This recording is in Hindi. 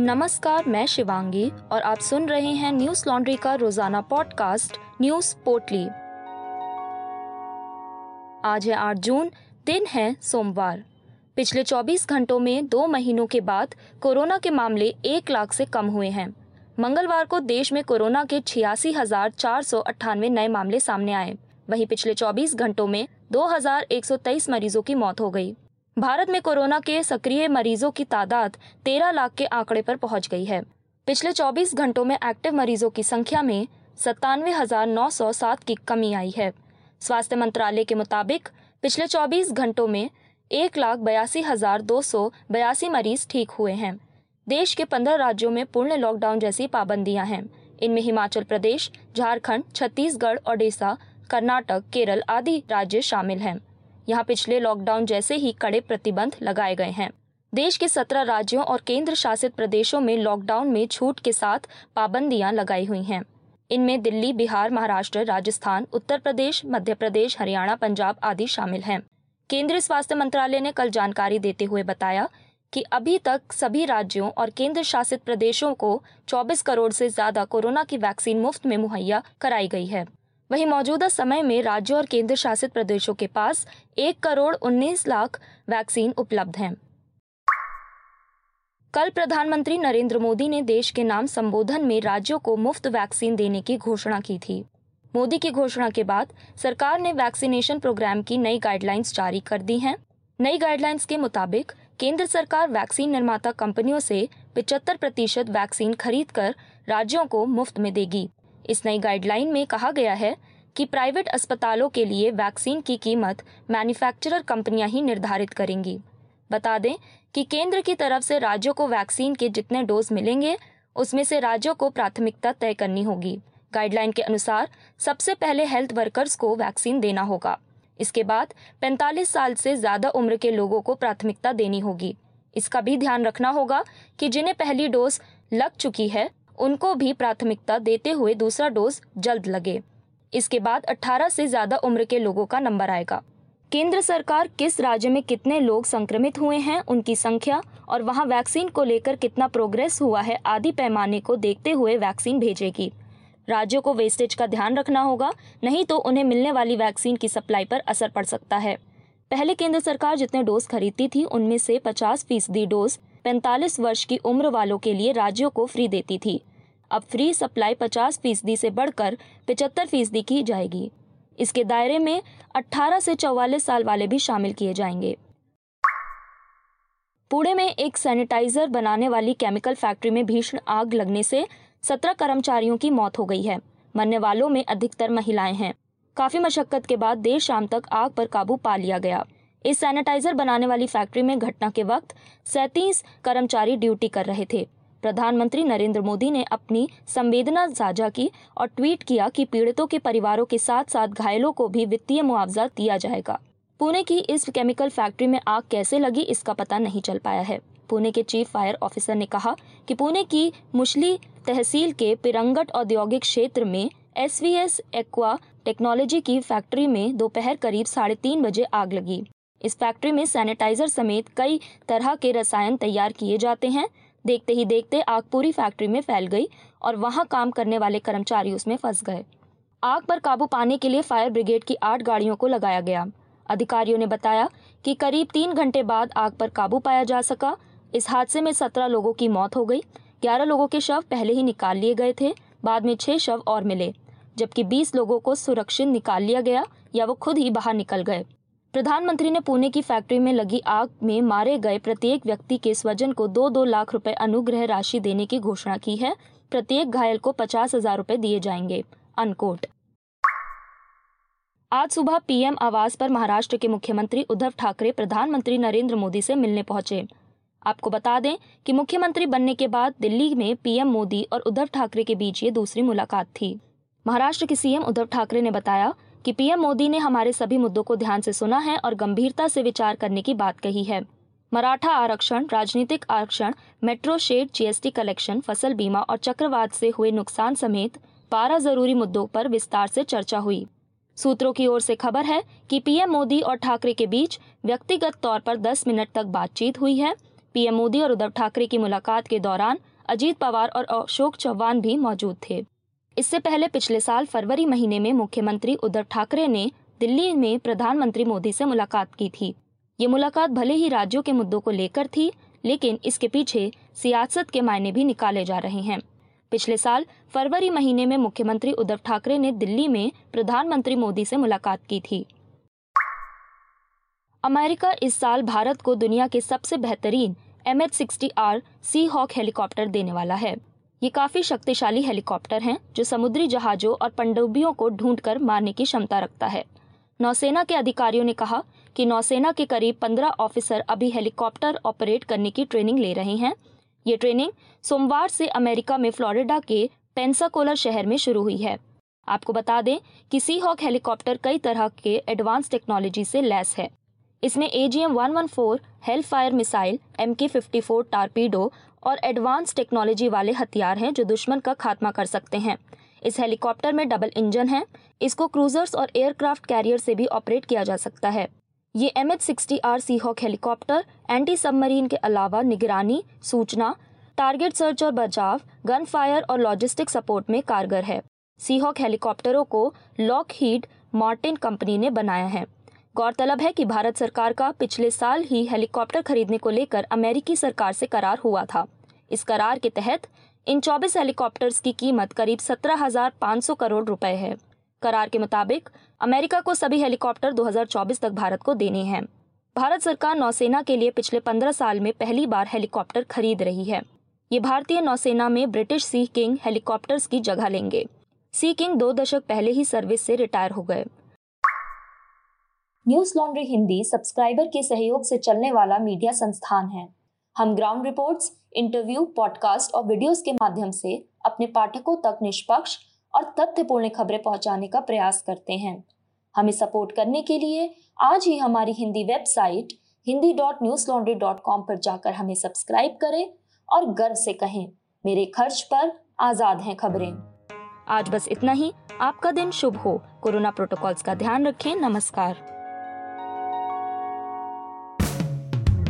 नमस्कार मैं शिवांगी और आप सुन रहे हैं न्यूज़ लॉन्ड्री का रोज़ाना पॉडकास्ट न्यूज़ पोटली आज है 8 जून दिन है सोमवार। पिछले 24 घंटों में दो महीनों के बाद कोरोना के मामले एक लाख से कम हुए हैं। मंगलवार को देश में कोरोना के छियासी नए मामले सामने आए। वहीं पिछले 24 घंटों में 2,123 मरीजों की मौत हो गई। भारत में कोरोना के सक्रिय मरीजों की तादाद 13 लाख के आंकड़े पर पहुँच गई है। पिछले 24 घंटों में एक्टिव मरीजों की संख्या में सत्तानवे की कमी आई है। स्वास्थ्य मंत्रालय के मुताबिक, पिछले 24 घंटों में एक लाख बयासी हज़ार दो सौ बयासी मरीज़ ठीक हुए हैं। देश के पंद्रह राज्यों में पूर्ण लॉकडाउन जैसी पाबंदियाँ हैं। इनमें हिमाचल प्रदेश, झारखंड, छत्तीसगढ़, ओडिशा, कर्नाटक, केरल आदि राज्य शामिल हैं। यहाँ पिछले लॉकडाउन जैसे ही कड़े प्रतिबंध लगाए गए हैं। देश के सत्रह राज्यों और केंद्र शासित प्रदेशों में लॉकडाउन में छूट के साथ पाबंदियाँ लगाई हुई हैं। इनमें दिल्ली, बिहार, महाराष्ट्र, राजस्थान, उत्तर प्रदेश, मध्य प्रदेश, हरियाणा, पंजाब आदि शामिल हैं। केंद्रीय स्वास्थ्य मंत्रालय ने कल जानकारी देते हुए बताया कि अभी तक सभी राज्यों और केंद्र शासित प्रदेशों को 24 करोड़ से ज़्यादा कोरोना की वैक्सीन मुफ़्त में मुहैया कराई गई है। वहीं मौजूदा समय में राज्यों और केंद्र शासित प्रदेशों के पास एक करोड़ उन्नीस लाख वैक्सीन उपलब्ध हैं। कल प्रधानमंत्री नरेंद्र मोदी ने देश के नाम संबोधन में राज्यों को मुफ़्त वैक्सीन देने की घोषणा की थी। मोदी की घोषणा के बाद सरकार ने वैक्सीनेशन प्रोग्राम की नई गाइडलाइंस जारी कर दी हैं। नई गाइडलाइंस के मुताबिक केंद्र सरकार वैक्सीन निर्माता कंपनियों से 75 प्रतिशत वैक्सीन खरीद कर राज्यों को मुफ़्त में देगी। इस नई गाइडलाइन में कहा गया है कि प्राइवेट अस्पतालों के लिए वैक्सीन की कीमत मैन्युफैक्चरर कंपनियाँ ही निर्धारित करेंगी। बता दें कि केंद्र की तरफ़ से राज्यों को वैक्सीन के जितने डोज मिलेंगे, उसमें से राज्यों को प्राथमिकता तय करनी होगी। गाइडलाइन के अनुसार सबसे पहले हेल्थ वर्कर्स को वैक्सीन देना होगा। इसके बाद 45 साल से ज़्यादा उम्र के लोगों को प्राथमिकता देनी होगी। इसका भी ध्यान रखना होगा कि जिन्हें पहली डोज लग चुकी है उनको भी प्राथमिकता देते हुए दूसरा डोज जल्द लगे। इसके बाद 18 से ज़्यादा उम्र के लोगों का नंबर आएगा। केंद्र सरकार किस राज्य में कितने लोग संक्रमित हुए हैं, उनकी संख्या और वहाँ वैक्सीन को लेकर कितना प्रोग्रेस हुआ है आदि पैमाने को देखते हुए वैक्सीन भेजेगी। राज्यों को वेस्टेज का ध्यान रखना होगा, नहीं तो उन्हें मिलने वाली वैक्सीन की सप्लाई पर असर पड़ सकता है। पहले केंद्र सरकार जितने डोज खरीदती थी, उनमें से 50 फ़ीसदी डोज 45 वर्ष की उम्र वालों के लिए राज्यों को फ्री देती थी। अब फ्री सप्लाई 50 फ़ीसदी से बढ़कर पिचहत्तर फ़ीसदी की जाएगी। इसके दायरे में 18 से 44 साल वाले भी शामिल किए जाएँगे। पुणे में एक सैनिटाइजर बनाने वाली केमिकल फैक्ट्री में भीषण आग लगने से सत्रह कर्मचारियों की मौत हो गई है। मरने वालों में अधिकतर महिलाएँ हैं। काफ़ी मशक्कत के बाद देर शाम तक आग पर काबू पा लिया गया। इस सैनिटाइजर बनाने वाली फैक्ट्री में घटना के वक्त सैतीस कर्मचारी ड्यूटी कर रहे थे। प्रधानमंत्री नरेंद्र मोदी ने अपनी संवेदना साझा की और ट्वीट किया कि पीड़ितों के परिवारों के साथ साथ घायलों को भी वित्तीय मुआवजा दिया जाएगा। पुणे की इस केमिकल फैक्ट्री में आग कैसे लगी, इसका पता नहीं चल पाया है। पुणे के चीफ फायर ऑफिसर ने कहा कि पुणे की मुशली तहसील के पिरंगट औद्योगिक क्षेत्र में S V S Aqua Technology की फैक्ट्री में दोपहर करीब साढ़े तीन बजे आग लगी। इस फैक्ट्री में सैनिटाइजर समेत कई तरह के रसायन तैयार किए जाते हैं। देखते ही देखते आग पूरी फैक्ट्री में फैल गई और वहाँ काम करने वाले कर्मचारी उसमें फंस गए। आग पर काबू पाने के लिए फायर ब्रिगेड की आठ गाड़ियों को लगाया गया। अधिकारियों ने बताया कि करीब तीन घंटे बाद आग पर काबू पाया जा सका। इस हादसे में सत्रह लोगों की मौत हो गई। ग्यारह लोगों के शव पहले ही निकाल लिए गए थे। बाद में छह शव और मिले, जबकि बीस लोगों को सुरक्षित निकाल लिया गया या वो खुद ही बाहर निकल गए। प्रधानमंत्री ने पुणे की फैक्ट्री में लगी आग में मारे गए प्रत्येक व्यक्ति के स्वजन को दो दो लाख रुपए अनुग्रह राशि देने की घोषणा की है। प्रत्येक घायल को पचास हज़ार रूपए दिए जाएँगे। अनकोट। आज सुबह पीएम आवास पर महाराष्ट्र के मुख्यमंत्री उद्धव ठाकरे प्रधानमंत्री नरेंद्र मोदी से मिलने पहुँचे। आपको बता दें कि मुख्यमंत्री बनने के बाद दिल्ली में पीएम मोदी और उद्धव ठाकरे के बीच ये दूसरी मुलाकात थी। महाराष्ट्र के सीएम उद्धव ठाकरे ने बताया कि पीएम मोदी ने हमारे सभी मुद्दों को ध्यान से सुना है और गंभीरता से विचार करने की बात कही है। मराठा आरक्षण, राजनीतिक आरक्षण, मेट्रो शेड, जीएसटी कलेक्शन, फ़सल बीमा और चक्रवात से हुए नुकसान समेत बारह ज़रूरी मुद्दों पर विस्तार से चर्चा हुई। सूत्रों की ओर से खबर है कि पीएम मोदी और ठाकरे के बीच व्यक्तिगत तौर पर 10 मिनट तक बातचीत हुई है। पीएम मोदी और उद्धव ठाकरे की मुलाकात के दौरान अजीत पवार और अशोक चौहान भी मौजूद थे। इससे पहले पिछले साल फरवरी महीने में मुख्यमंत्री उद्धव ठाकरे ने दिल्ली में प्रधानमंत्री मोदी से मुलाकात की थी। ये मुलाकात भले ही राज्यों के मुद्दों को लेकर थी, लेकिन इसके पीछे सियासत के मायने भी निकाले जा रहे हैं। पिछले साल फरवरी महीने में मुख्यमंत्री उद्धव ठाकरे ने दिल्ली में प्रधानमंत्री मोदी से मुलाकात की थी। अमेरिका इस साल भारत को दुनिया के सबसे बेहतरीन M H sixty R Seahawk helicopter देने वाला है। ये काफ़ी शक्तिशाली हेलीकॉप्टर हैं, जो समुद्री जहाजों और पनडुब्बियों को ढूंढकर मारने की क्षमता रखता है। नौसेना के अधिकारियों ने कहा कि नौसेना के करीब पंद्रह ऑफिसर अभी हेलीकॉप्टर ऑपरेट करने की ट्रेनिंग ले रहे हैं। ये ट्रेनिंग सोमवार से अमेरिका में फ्लोरिडा के पेंसाकोलर शहर में शुरू हुई है। आपको बता दें कि सी हॉक हेलीकॉप्टर कई तरह के एडवांस टेक्नोलॉजी से लैस है। इसमें A G M one one four hell fire missile M K fifty four torpedo और एडवांस टेक्नोलॉजी वाले हथियार हैं जो दुश्मन का खात्मा कर सकते हैं। इस हेलीकॉप्टर में डबल इंजन है। इसको क्रूजर्स और एयरक्राफ्ट कैरियर से भी ऑपरेट किया जा सकता है। ये M H sixty R sea hawk helicopter anti submarine के अलावा निगरानी, सूचना टारगेट सर्च और बचाव गन फायर और लॉजिस्टिक सपोर्ट में कारगर है। सीहॉक हेलीकॉप्टरों को लॉक हीड मार्टिन कंपनी ने बनाया है। गौरतलब है कि भारत सरकार का पिछले साल ही हेलीकॉप्टर खरीदने को लेकर अमेरिकी सरकार से करार हुआ था। इस करार के तहत इन 24 हेलीकॉप्टर्स की कीमत करीब 17,500 करोड़ रुपए है। करार के मुताबिक अमेरिका को सभी हेलीकॉप्टर 2024 तक भारत को देने हैं। भारत सरकार नौसेना के लिए पिछले 15 साल में पहली बार हेलीकॉप्टर खरीद रही है। ये भारतीय नौसेना में ब्रिटिश सी किंग हेलीकॉप्टर्स की जगह लेंगे। सी किंग दो दशक पहले ही सर्विस से रिटायर हो गए। न्यूज़ लॉन्ड्री हिंदी सब्सक्राइबर के सहयोग से चलने वाला मीडिया संस्थान है। हम ग्राउंड रिपोर्ट्स, इंटरव्यू पॉडकास्ट और वीडियोस के माध्यम से अपने पाठकों तक निष्पक्ष और तथ्यपूर्ण खबरें पहुँचाने का प्रयास करते हैं। हमें सपोर्ट करने के लिए आज ही हमारी Hindi website Hindi dot Newslaundry dot com पर जाकर हमें सब्सक्राइब करें और गर्व से कहें मेरे खर्च पर आज़ाद हैं खबरें। आज बस इतना ही। आपका दिन शुभ हो। कोरोना प्रोटोकॉल्स का ध्यान रखें। नमस्कार।